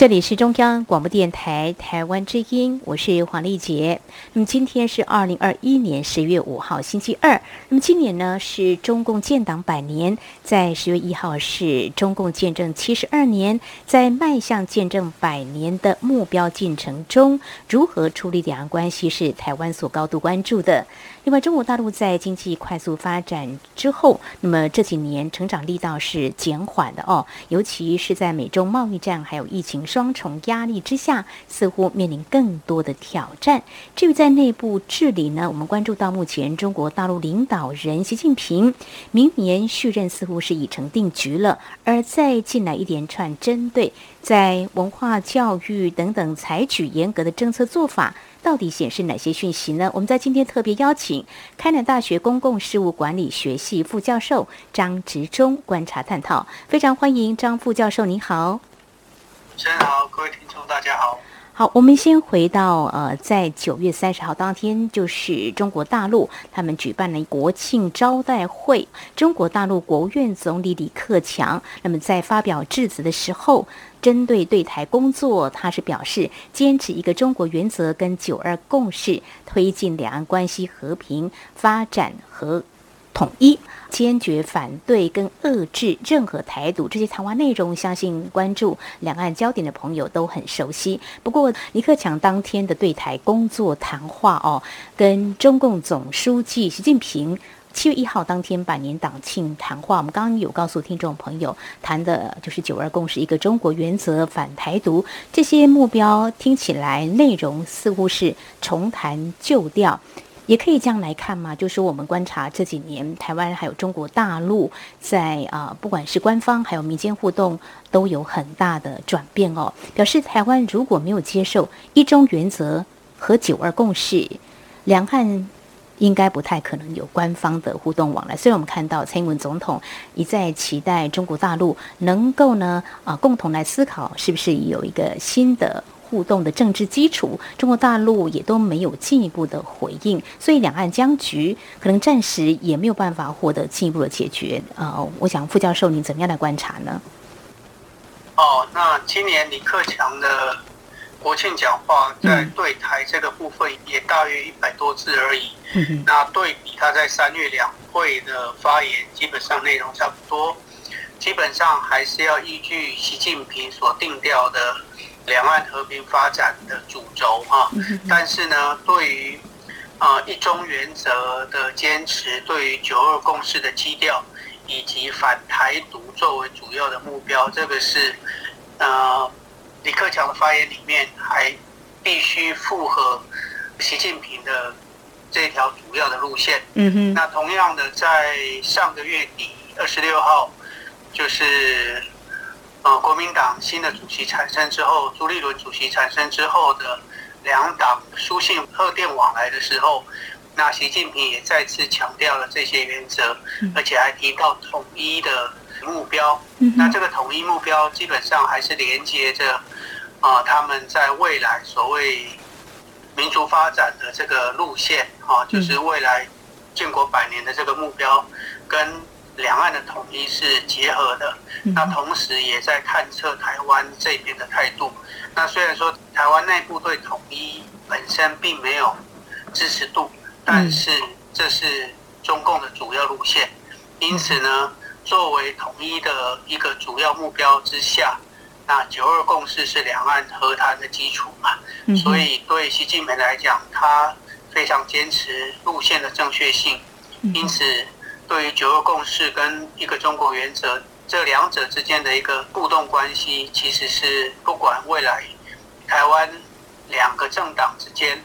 这里是中央广播电台台湾之音，我是黄丽杰。那么今天是二零二一年十月五号，星期二。那么今年呢是中共建党百年，在十月一号是中共建政七十二年，在迈向建政百年的目标进程中，如何处理两岸关系是台湾所高度关注的。另外，中国大陆在经济快速发展之后，那么这几年成长力道是减缓的哦，尤其是在美中贸易战还有疫情双重压力之下，似乎面临更多的挑战。至于在内部治理呢，我们关注到目前中国大陆领导人习近平明年续任似乎是已成定局了，而再进来一连串针对在文化教育等等采取严格的政策做法。到底显示哪些讯息呢？我们在今天特别邀请开南大学公共事务管理学系副教授张植忠观察探讨，非常欢迎张副教授，您好。主持人好，各位听众大家好。好，我们先回到呃，在九月三十号当天，就是中国大陆他们举办了国庆招待会，中国大陆国务院总理李克强，那么在发表致辞的时候。针对对台工作，他是表示坚持一个中国原则跟九二共识，推进两岸关系和平发展和统一，坚决反对跟遏制任何台独。这些谈话内容，相信关注两岸焦点的朋友都很熟悉。不过，李克强当天的对台工作谈话哦，跟中共总书记习近平。七月一号当天百年党庆谈话，我们刚刚有告诉听众朋友，谈的就是九二共识、一个中国原则、反台独这些目标，听起来内容似乎是重谈旧调，也可以这样来看嘛？就是我们观察这几年台湾还有中国大陆在啊，不管是官方还有民间互动，都有很大的转变哦。表示台湾如果没有接受一中原则和九二共识，两岸。应该不太可能有官方的互动往来。虽然我们看到蔡英文总统一再期待中国大陆能够呢啊共同来思考是不是有一个新的互动的政治基础，中国大陆也都没有进一步的回应，所以两岸僵局可能暂时也没有办法获得进一步的解决。呃，我想傅教授您怎么样来观察呢？哦，那今年李克强的。国庆讲话在对台这个部分也大约一百多字而已。那对比他在三月两会的发言，基本上内容差不多，基本上还是要依据习近平所定调的两岸和平发展的主轴哈。但是呢，对于啊一中原则的坚持，对于九二共识的基调，以及反台独作为主要的目标，这个是呃。李克强的发言里面还必须符合习近平的这条主要的路线。嗯哼。那同样的，在上个月底二十六号，就是呃国民党新的主席产生之后，朱立伦主席产生之后的两党书信贺电往来的时候，那习近平也再次强调了这些原则，而且还提到统一的。目标，那这个统一目标基本上还是连接着啊，他们在未来所谓民族发展的这个路线啊，就是未来建国百年的这个目标，跟两岸的统一是结合的。那同时也在探测台湾这边的态度。那虽然说台湾内部对统一本身并没有支持度，但是这是中共的主要路线，因此呢。作为统一的一个主要目标之下，那九二共识是两岸和谈的基础嘛？所以对习近平来讲，他非常坚持路线的正确性。因此，对于九二共识跟一个中国原则这两者之间的一个互动关系，其实是不管未来台湾两个政党之间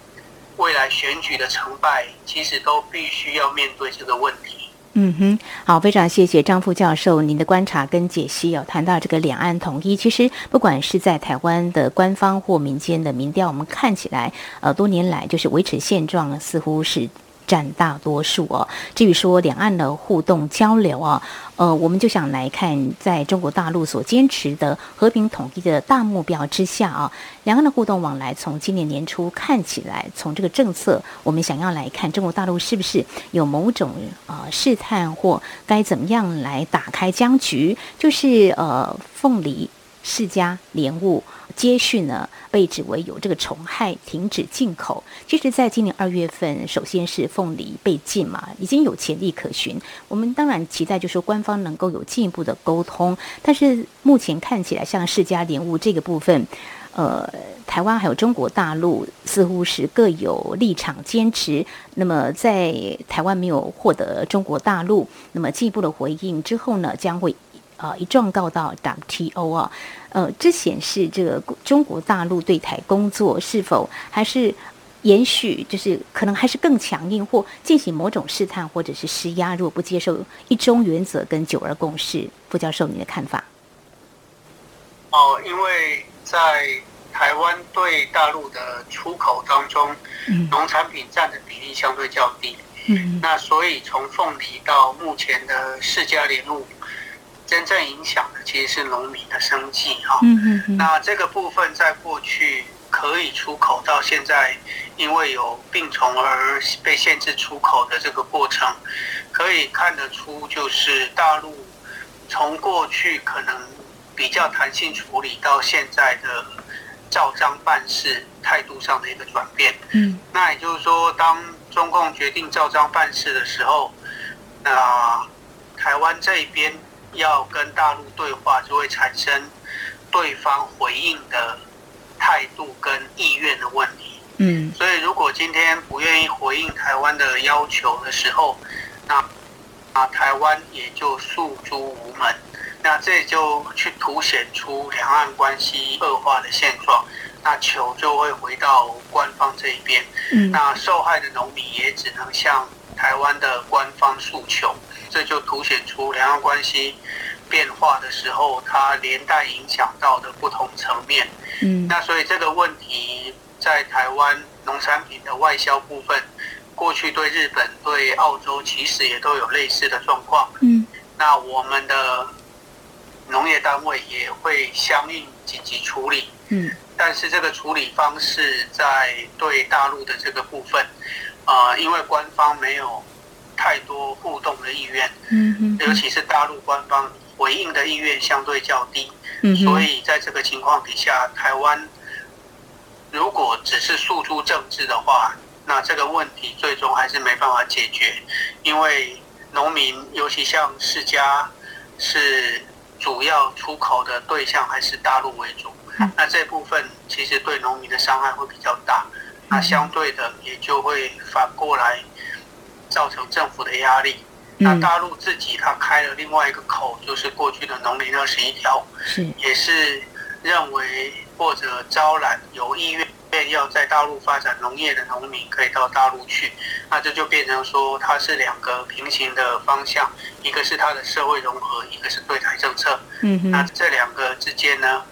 未来选举的成败，其实都必须要面对这个问题。嗯哼，好，非常谢谢张副教授您的观察跟解析有。谈到这个两岸统一，其实不管是在台湾的官方或民间的民调，我们看起来，呃，多年来就是维持现状，似乎是占大多数哦。至于说两岸的互动交流啊，呃，我们就想来看，在中国大陆所坚持的和平统一的大目标之下啊，两岸的互动往来，从今年年初看起来，从这个政策，我们想要来看中国大陆是不是有某种呃试探或该怎么样来打开僵局，就是呃凤梨。世家莲雾接续呢，被指为有这个虫害，停止进口。其实，在今年二月份，首先是凤梨被禁嘛，已经有潜力可循。我们当然期待，就是说官方能够有进一步的沟通。但是目前看起来，像世家莲雾这个部分，呃，台湾还有中国大陆似乎是各有立场坚持。那么，在台湾没有获得中国大陆那么进一步的回应之后呢，将会。啊，一状告到 WTO 啊，呃，这显示这个中国大陆对台工作是否还是延续，就是可能还是更强硬，或进行某种试探或者是施压。如果不接受一中原则跟九二共识，傅教授，你的看法？哦，因为在台湾对大陆的出口当中，农产品占的比例相对较低，嗯，那所以从凤梨到目前的世家莲雾。真正影响的其实是农民的生计哈。嗯嗯那这个部分在过去可以出口，到现在因为有病虫而被限制出口的这个过程，可以看得出，就是大陆从过去可能比较弹性处理，到现在的照章办事态度上的一个转变。嗯。那也就是说，当中共决定照章办事的时候，那台湾这一边。要跟大陆对话，就会产生对方回应的态度跟意愿的问题。嗯，所以如果今天不愿意回应台湾的要求的时候，那啊台湾也就诉诸无门，那这就去凸显出两岸关系恶化的现状，那球就会回到官方这一边。嗯，那受害的农民也只能向台湾的官方诉求。这就凸显出两岸关系变化的时候，它连带影响到的不同层面。嗯，那所以这个问题在台湾农产品的外销部分，过去对日本、对澳洲其实也都有类似的状况。嗯，那我们的农业单位也会相应紧急处理。嗯，但是这个处理方式在对大陆的这个部分，啊，因为官方没有。太多互动的意愿，嗯尤其是大陆官方回应的意愿相对较低，嗯所以在这个情况底下，台湾如果只是诉诸政治的话，那这个问题最终还是没办法解决，因为农民，尤其像世家，是主要出口的对象还是大陆为主，那这部分其实对农民的伤害会比较大，那相对的也就会反过来。造成政府的压力，那大陆自己他开了另外一个口，就是过去的农林二十一条，是也是认为或者招揽有意愿要在大陆发展农业的农民可以到大陆去，那这就变成说它是两个平行的方向，一个是它的社会融合，一个是对台政策。嗯那这两个之间呢，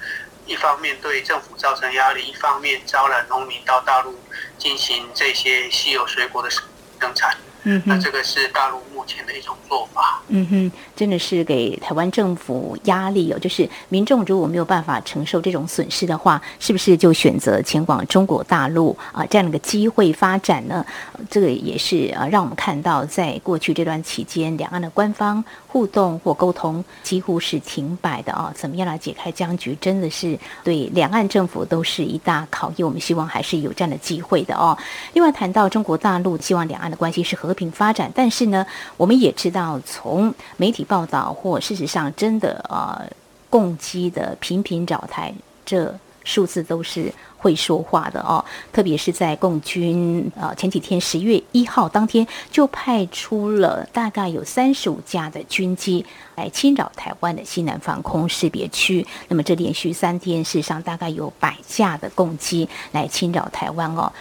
一方面对政府造成压力，一方面招揽农民到大陆进行这些稀有水果的生产。嗯，那这个是大陆目前的一种做法。嗯哼，真的是给台湾政府压力哦。就是民众如果没有办法承受这种损失的话，是不是就选择前往中国大陆啊？这样的一个机会发展呢？这个也是啊，让我们看到在过去这段期间，两岸的官方互动或沟通几乎是停摆的啊。怎么样来解开僵局，真的是对两岸政府都是一大考验。我们希望还是有这样的机会的哦。另外谈到中国大陆，希望两岸的关系是和。和平发展，但是呢，我们也知道，从媒体报道或事实上，真的呃，共机的频频找台，这数字都是会说话的哦。特别是在共军呃前几天十月一号当天，就派出了大概有三十五架的军机来侵扰台湾的西南防空识别区。那么这连续三天，事实上大概有百架的共机来侵扰台湾哦。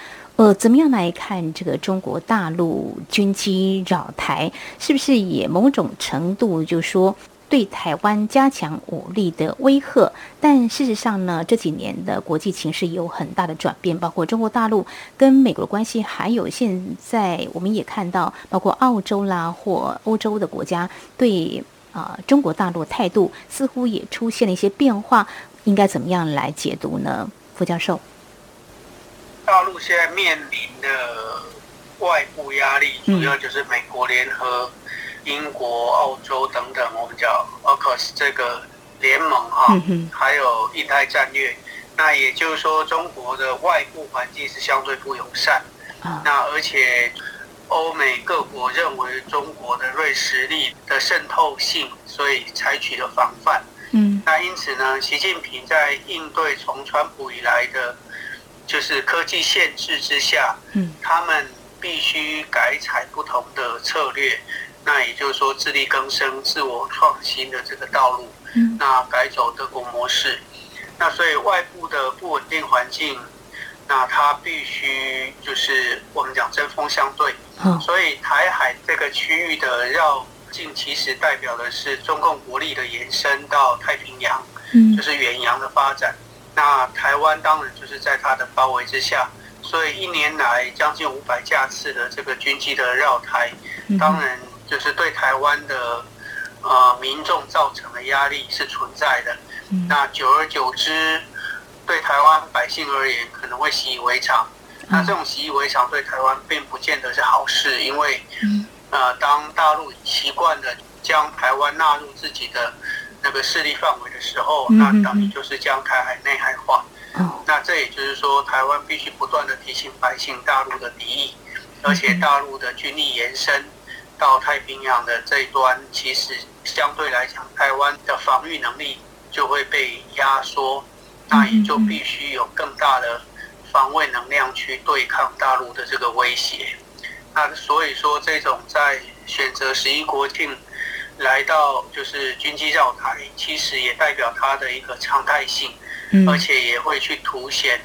呃，怎么样来看这个中国大陆军机扰台，是不是也某种程度就说对台湾加强武力的威吓。但事实上呢，这几年的国际情势有很大的转变，包括中国大陆跟美国的关系，还有现在我们也看到，包括澳洲啦或欧洲的国家对啊中国大陆态度似乎也出现了一些变化。应该怎么样来解读呢？傅教授，大陆现在面临的外部压力，主要就是美国联合英国、澳洲等等，我们叫 AUKUS 这个联盟哈，还有印太战略。那也就是说，中国的外部环境是相对不友善。那而且欧美各国认为中国的锐实力的渗透性，所以采取了防范。嗯，那因此呢，习近平在应对从川普以来的，就是科技限制之下，嗯，他们必须改采不同的策略，那也就是说自力更生、自我创新的这个道路，嗯，那改走德国模式，那所以外部的不稳定环境，那它必须就是我们讲针锋相对，所以台海这个区域的绕。境其实代表的是中共国力的延伸到太平洋，嗯，就是远洋的发展。那台湾当然就是在它的包围之下，所以一年来将近五百架次的这个军机的绕台，当然就是对台湾的呃民众造成的压力是存在的。那久而久之，对台湾百姓而言可能会习以为常。那这种习以为常对台湾并不见得是好事，因为。呃，当大陆习惯的将台湾纳入自己的那个势力范围的时候，那等于就是将台海内海化。那这也就是说，台湾必须不断的提醒百姓大陆的敌意，而且大陆的军力延伸到太平洋的这一端，其实相对来讲，台湾的防御能力就会被压缩，那也就必须有更大的防卫能量去对抗大陆的这个威胁。那所以说，这种在选择十一国庆来到就是军机绕台，其实也代表它的一个常态性，而且也会去凸显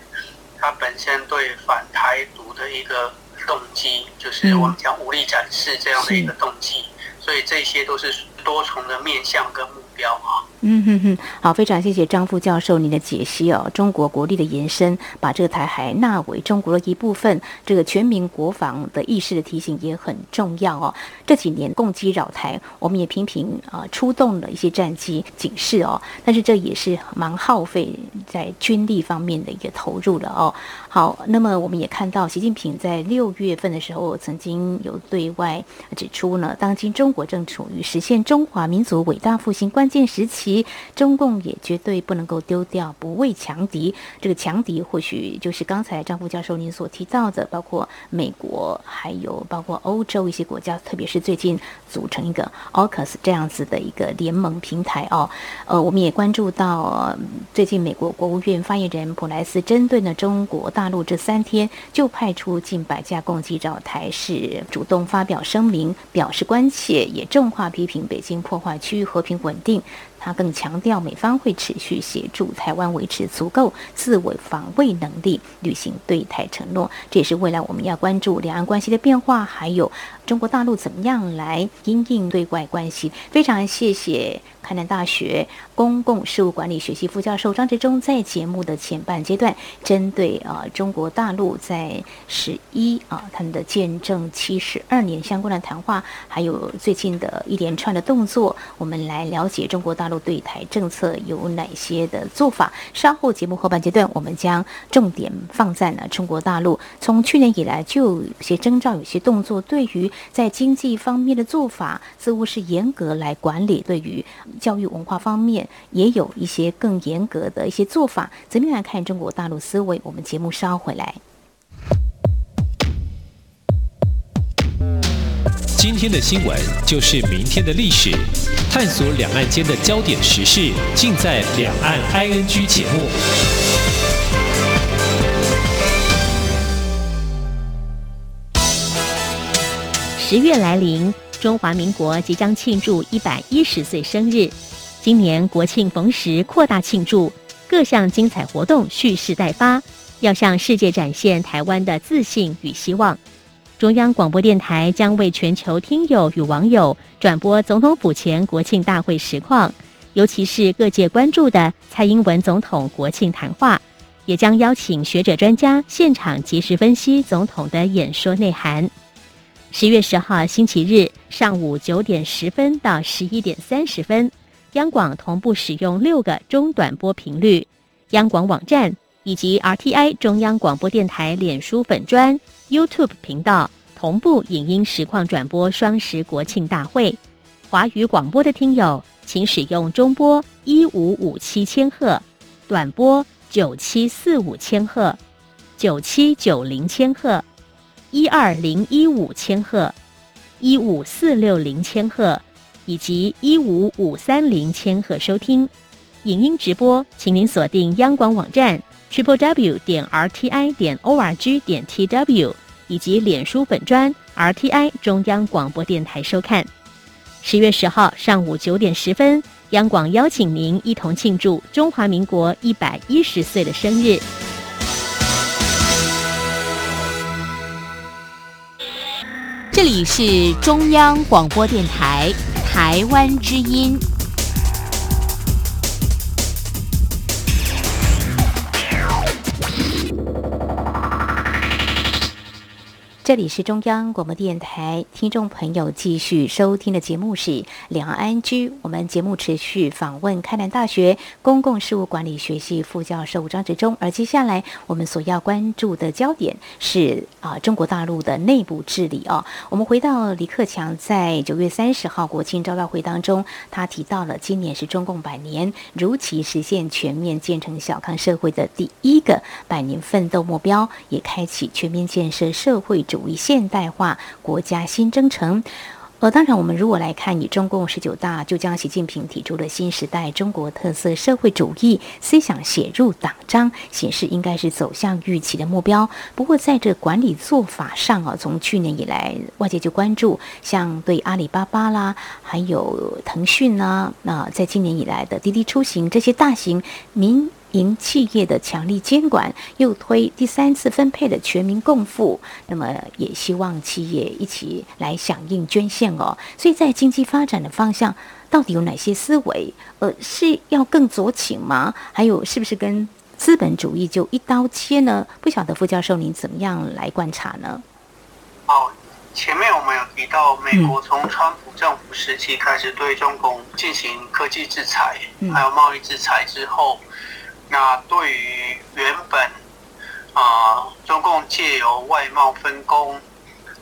它本身对反台独的一个动机，就是我们讲武力展示这样的一个动机。所以这些都是多重的面向跟目标啊。嗯哼哼，好，非常谢谢张副教授您的解析哦。中国国力的延伸，把这个台海纳为中国的一部分，这个全民国防的意识的提醒也很重要哦。这几年攻击扰台，我们也频频啊出动了一些战机警示哦，但是这也是蛮耗费在军力方面的一个投入了哦。好，那么我们也看到习近平在六月份的时候，曾经有对外指出呢，当今中国正处于实现中华民族伟大复兴关键时期。中共也绝对不能够丢掉不畏强敌，这个强敌或许就是刚才张副教授您所提到的，包括美国，还有包括欧洲一些国家，特别是最近组成一个 AUKUS 这样子的一个联盟平台哦。呃，我们也关注到最近美国国务院发言人普莱斯针对呢中国大陆这三天就派出近百架攻击扰台，是主动发表声明表示关切，也重话批评北京破坏区域和平稳定。他更强调，美方会持续协助台湾维持足够自我防卫能力，履行对台承诺。这也是未来我们要关注两岸关系的变化，还有中国大陆怎么样来因应对外关系。非常谢谢。海南大学公共事务管理学系副教授张志忠在节目的前半阶段，针对啊中国大陆在十一啊他们的见证七十二年相关的谈话，还有最近的一连串的动作，我们来了解中国大大陆对台政策有哪些的做法。稍后节目后半阶段，我们将重点放在呢中国大陆从去年以来就有些征兆、有些动作，对于在经济方面的做法，似乎是严格来管理，对于。教育文化方面也有一些更严格的一些做法，怎么样来看中国大陆思维？我们节目稍后回来。今天的新闻就是明天的历史，探索两岸间的焦点时事，尽在《两岸 ING》节目。十月来临。中华民国即将庆祝一百一十岁生日，今年国庆逢时扩大庆祝，各项精彩活动蓄势待发，要向世界展现台湾的自信与希望。中央广播电台将为全球听友与网友转播总统府前国庆大会实况，尤其是各界关注的蔡英文总统国庆谈话，也将邀请学者专家现场及时分析总统的演说内涵。十月十号星期日上午九点十分到十一点三十分，央广同步使用六个中短波频率，央广网站以及 RTI 中央广播电台脸书粉专、YouTube 频道同步影音实况转播双十国庆大会。华语广播的听友，请使用中波一五五七千赫、短波九七四五千赫、九七九零千赫。一二零一五千赫、一五四六零千赫以及一五五三零千赫收听影音直播，请您锁定央广网站 triple w 点 r t i 点 o r g 点 t w 以及脸书粉专 r t i 中央广播电台收看。十月十号上午九点十分，央广邀请您一同庆祝中华民国一百一十岁的生日。这里是中央广播电台台湾之音。这里是中央广播电台，听众朋友继续收听的节目是《两岸安居》。我们节目持续访问开南大学公共事务管理学系副教授张志忠，而接下来我们所要关注的焦点是啊，中国大陆的内部治理哦。我们回到李克强在九月三十号国庆招待会当中，他提到了今年是中共百年如期实现全面建成小康社会的第一个百年奋斗目标，也开启全面建设社会主。主义现代化国家新征程，呃，当然，我们如果来看，以中共十九大就将习近平提出的新时代中国特色社会主义思想写入党章，显示应该是走向预期的目标。不过，在这管理做法上啊，从去年以来，外界就关注像对阿里巴巴啦，还有腾讯呐，那在今年以来的滴滴出行这些大型民。营企业的强力监管，又推第三次分配的全民共付，那么也希望企业一起来响应捐献哦。所以在经济发展的方向，到底有哪些思维？呃，是要更酌情吗？还有是不是跟资本主义就一刀切呢？不晓得傅教授您怎么样来观察呢？哦，前面我们有提到，美国从川普政府时期开始对中共进行科技制裁，还有贸易制裁之后。那对于原本啊，中共借由外贸分工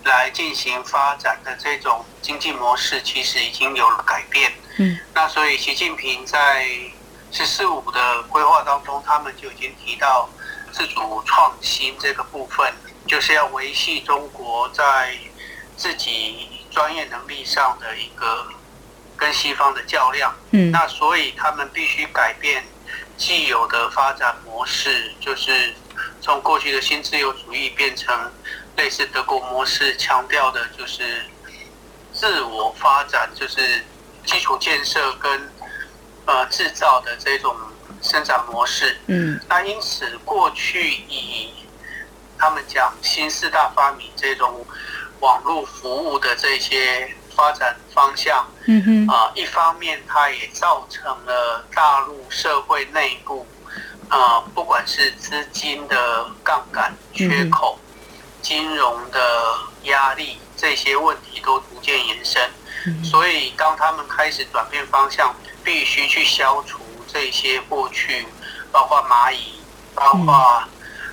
来进行发展的这种经济模式，其实已经有了改变。嗯，那所以习近平在“十四五”的规划当中，他们就已经提到自主创新这个部分，就是要维系中国在自己专业能力上的一个跟西方的较量。嗯，那所以他们必须改变。既有的发展模式就是从过去的新自由主义变成类似德国模式，强调的就是自我发展，就是基础建设跟呃制造的这种生产模式。嗯，那因此过去以他们讲新四大发明这种网络服务的这些。发展方向，嗯哼，啊，一方面它也造成了大陆社会内部，啊，不管是资金的杠杆缺口、金融的压力这些问题都逐渐延伸。所以当他们开始转变方向，必须去消除这些过去，包括蚂蚁、包括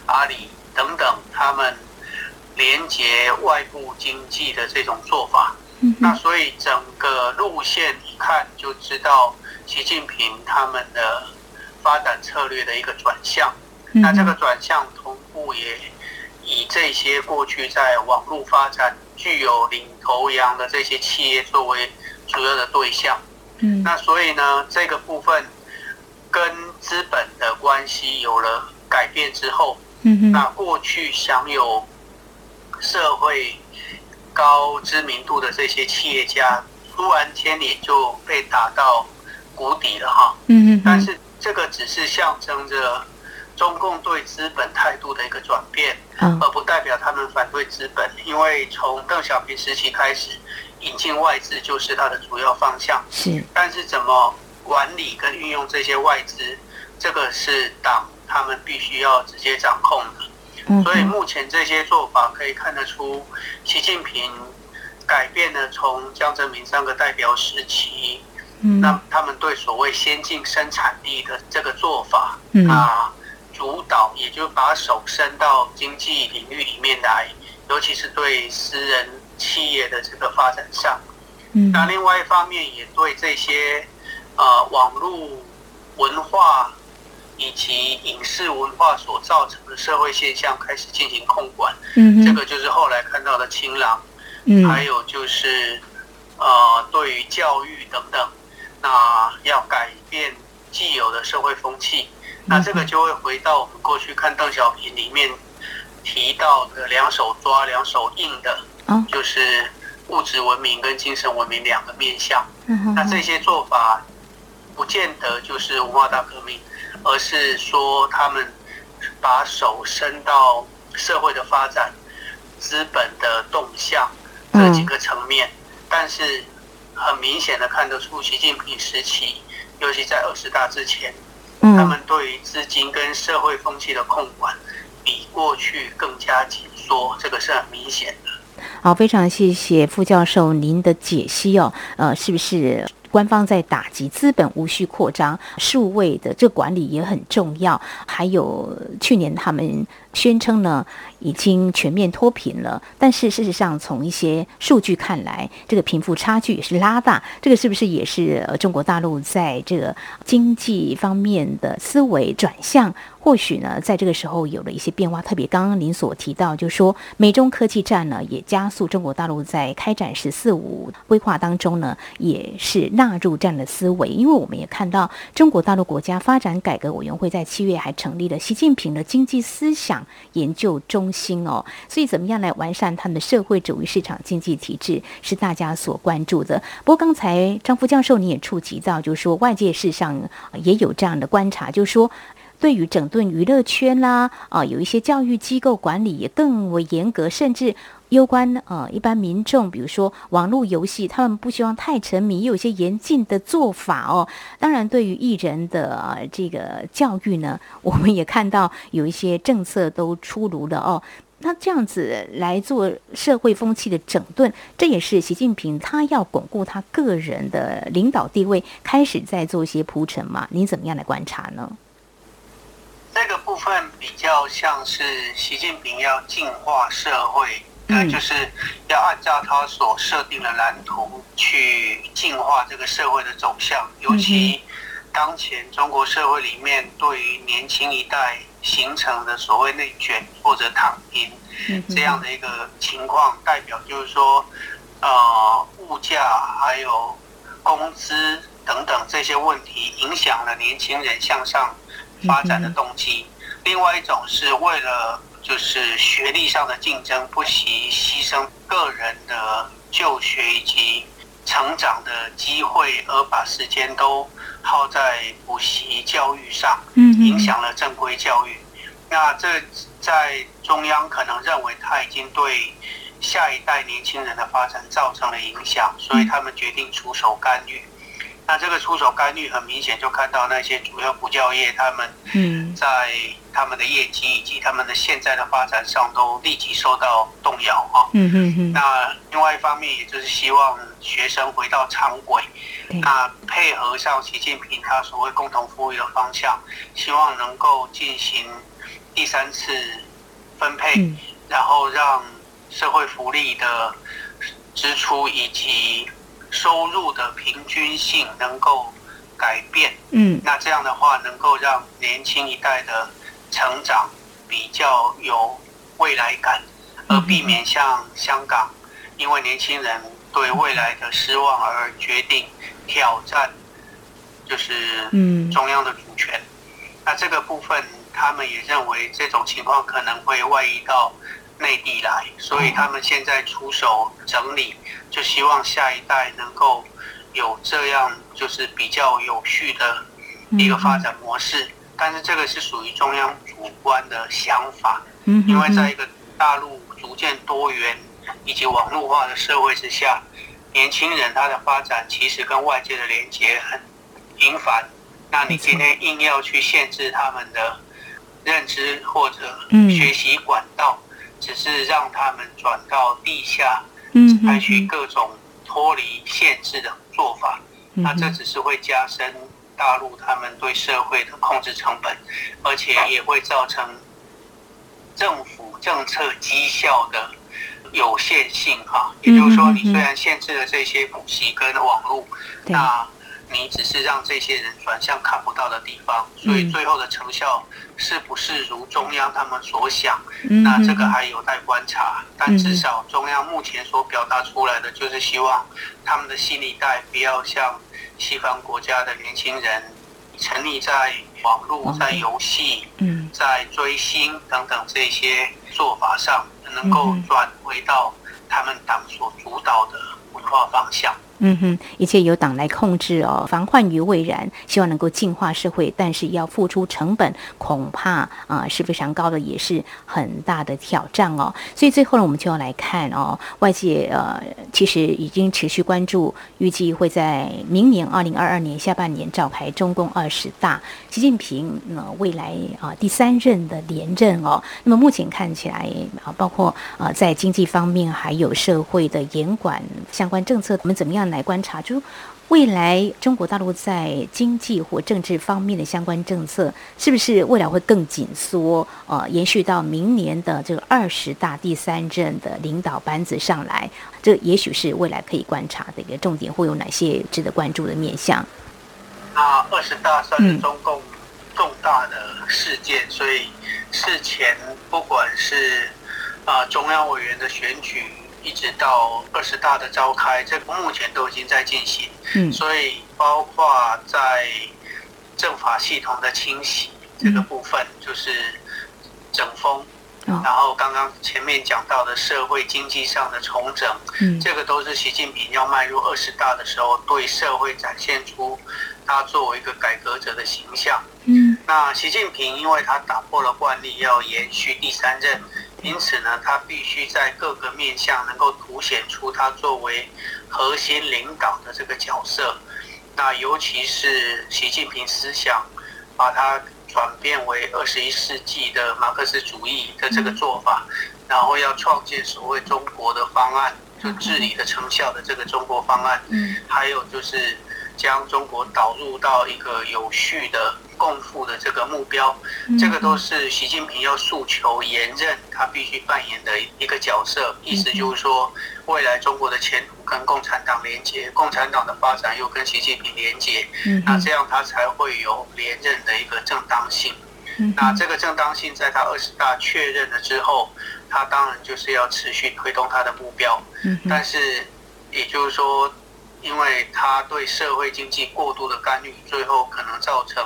阿里等等，他们连接外部经济的这种做法。那所以整个路线一看就知道习近平他们的发展策略的一个转向。那这个转向同步也以这些过去在网络发展具有领头羊的这些企业作为主要的对象。嗯，那所以呢，这个部分跟资本的关系有了改变之后，嗯那过去享有社会。高知名度的这些企业家，突然间也就被打到谷底了哈。嗯嗯。但是这个只是象征着中共对资本态度的一个转变，而不代表他们反对资本。因为从邓小平时期开始，引进外资就是他的主要方向。是，但是怎么管理跟运用这些外资，这个是党他们必须要直接掌控的。所以目前这些做法可以看得出，习近平改变了从江泽民三个代表时期。那他们对所谓先进生产力的这个做法啊，主导，也就把手伸到经济领域里面来，尤其是对私人企业的这个发展上。那另外一方面，也对这些呃网络文化以及影视文化所造成的社会现象开始进行控管。嗯这个就是后来看到的清朗。嗯。还有就是呃，对于教育等等。那要改变既有的社会风气，那这个就会回到我们过去看邓小平里面提到的两手抓、两手硬的，就是物质文明跟精神文明两个面向。那这些做法不见得就是文化大革命，而是说他们把手伸到社会的发展、资本的动向这几个层面，但是。很明显的看得出，习近平时期，尤其在二十大之前，他们对于资金跟社会风气的控管，比过去更加紧缩，这个是很明显的。好，非常谢谢副教授您的解析哦。呃，是不是官方在打击资本无序扩张，数位的这管理也很重要？还有去年他们宣称呢？已经全面脱贫了，但是事实上，从一些数据看来，这个贫富差距也是拉大。这个是不是也是呃中国大陆在这个经济方面的思维转向？或许呢，在这个时候有了一些变化。特别刚刚您所提到，就说美中科技战呢，也加速中国大陆在开展“十四五”规划当中呢，也是纳入这样的思维。因为我们也看到，中国大陆国家发展改革委员会在七月还成立了习近平的经济思想研究中。心哦，所以怎么样来完善他们的社会主义市场经济体制，是大家所关注的。不过刚才张副教授你也触及到，就是说外界事实上也有这样的观察，就是说对于整顿娱乐圈啦，啊，有一些教育机构管理也更为严格，甚至。攸关呃一般民众，比如说网络游戏，他们不希望太沉迷，有一些严禁的做法哦。当然，对于艺人的这个教育呢，我们也看到有一些政策都出炉了哦。那这样子来做社会风气的整顿，这也是习近平他要巩固他个人的领导地位，开始在做一些铺陈嘛？你怎么样来观察呢？这个部分比较像是习近平要净化社会。对，就是要按照他所设定的蓝图去进化这个社会的走向，尤其当前中国社会里面对于年轻一代形成的所谓内卷或者躺平这样的一个情况，代表就是说，呃，物价还有工资等等这些问题，影响了年轻人向上发展的动机。另外一种是为了。就是学历上的竞争，不惜牺牲个人的就学以及成长的机会，而把时间都耗在补习教育上，影响了正规教育。那这在中央可能认为他已经对下一代年轻人的发展造成了影响，所以他们决定出手干预。那这个出手干预，很明显就看到那些主要补教业，他们在他们的业绩以及他们的现在的发展上，都立即受到动摇哈。那另外一方面，也就是希望学生回到常轨，那配合上习近平他所谓共同富裕的方向，希望能够进行第三次分配，然后让社会福利的支出以及。收入的平均性能够改变，嗯，那这样的话能够让年轻一代的成长比较有未来感，而避免像香港，因为年轻人对未来的失望而决定挑战，就是嗯中央的主权。那这个部分，他们也认为这种情况可能会外溢到内地来，所以他们现在出手整理。就希望下一代能够有这样就是比较有序的一个发展模式，但是这个是属于中央主观的想法。嗯，因为在一个大陆逐渐多元以及网络化的社会之下，年轻人他的发展其实跟外界的连接很频繁。那你今天硬要去限制他们的认知或者学习管道，只是让他们转到地下，采取各种脱离限制的做法，那这只是会加深大陆他们对社会的控制成本，而且也会造成。政府政策绩效的有限性哈，也就是说，你虽然限制了这些补习跟网络，那你只是让这些人转向看不到的地方，所以最后的成效是不是如中央他们所想？那这个还有待观察。但至少中央目前所表达出来的，就是希望他们的新一代不要像西方国家的年轻人。沉溺在网络、在游戏、在追星等等这些做法上，能够转回到他们党所主导的文化方向。嗯哼，一切由党来控制哦，防患于未然，希望能够净化社会，但是要付出成本，恐怕啊是非常高的，也是很大的挑战哦。所以最后呢，我们就要来看哦，外界呃其实已经持续关注，预计会在明年二零二二年下半年召开中共二十大，习近平呢未来啊第三任的连任哦。那么目前看起来啊，包括啊在经济方面，还有社会的严管相关政策，我们怎么样？来观察，就未来中国大陆在经济或政治方面的相关政策，是不是未来会更紧缩？呃，延续到明年的这个二十大第三任的领导班子上来，这也许是未来可以观察的一个重点，会有哪些值得关注的面向？那二十大算是中共重大的事件，所以事前不管是啊中央委员的选举。一直到二十大的召开，这个目前都已经在进行。嗯，所以包括在政法系统的清洗这个部分，就是整风。然后刚刚前面讲到的社会经济上的重整，嗯，这个都是习近平要迈入二十大的时候，对社会展现出他作为一个改革者的形象。嗯，那习近平因为他打破了惯例，要延续第三任。因此呢，他必须在各个面向能够凸显出他作为核心领导的这个角色。那尤其是习近平思想，把它转变为二十一世纪的马克思主义的这个做法，然后要创建所谓中国的方案，就治理的成效的这个中国方案。嗯，还有就是将中国导入到一个有序的。共富的这个目标，这个都是习近平要诉求连任，他必须扮演的一个角色。意思就是说，未来中国的前途跟共产党连接，共产党的发展又跟习近平连接，那这样他才会有连任的一个正当性。那这个正当性在他二十大确认了之后，他当然就是要持续推动他的目标。但是，也就是说。因为他对社会经济过度的干预，最后可能造成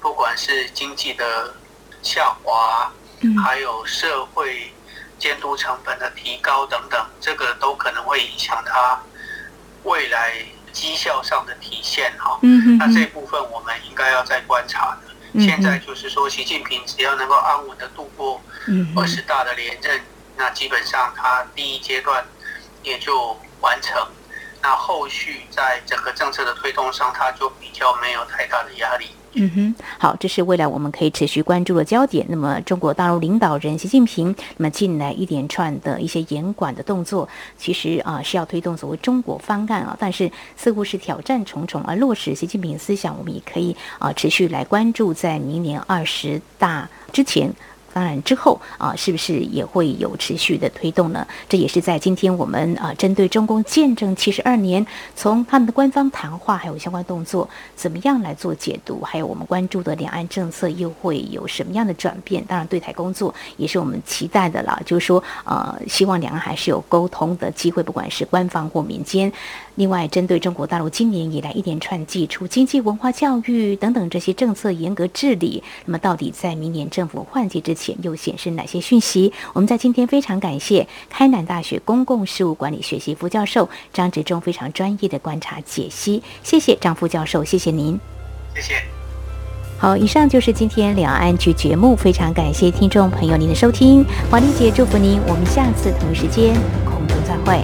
不管是经济的下滑，还有社会监督成本的提高等等，这个都可能会影响他未来绩效上的体现哈。那这部分我们应该要再观察的。现在就是说，习近平只要能够安稳的度过二十大的连任，那基本上他第一阶段也就完成。那后续在整个政策的推动上，他就比较没有太大的压力。嗯哼，好，这是未来我们可以持续关注的焦点。那么，中国大陆领导人习近平，那么近来一连串的一些严管的动作，其实啊是要推动所谓中国方案啊，但是似乎是挑战重重。而落实习近平思想，我们也可以啊持续来关注，在明年二十大之前。当然之后啊，是不是也会有持续的推动呢？这也是在今天我们啊，针对中共建政七十二年，从他们的官方谈话还有相关动作，怎么样来做解读？还有我们关注的两岸政策又会有什么样的转变？当然，对台工作也是我们期待的了。就是说，呃，希望两岸还是有沟通的机会，不管是官方或民间。另外，针对中国大陆今年以来一连串祭出经济、文化、教育等等这些政策严格治理，那么到底在明年政府换届之前又显示哪些讯息？我们在今天非常感谢开南大学公共事务管理学系副教授张志忠非常专业的观察解析，谢谢张副教授，谢谢您，谢谢。好，以上就是今天两岸局节目，非常感谢听众朋友您的收听，华丽姐祝福您，我们下次同一时间空中再会。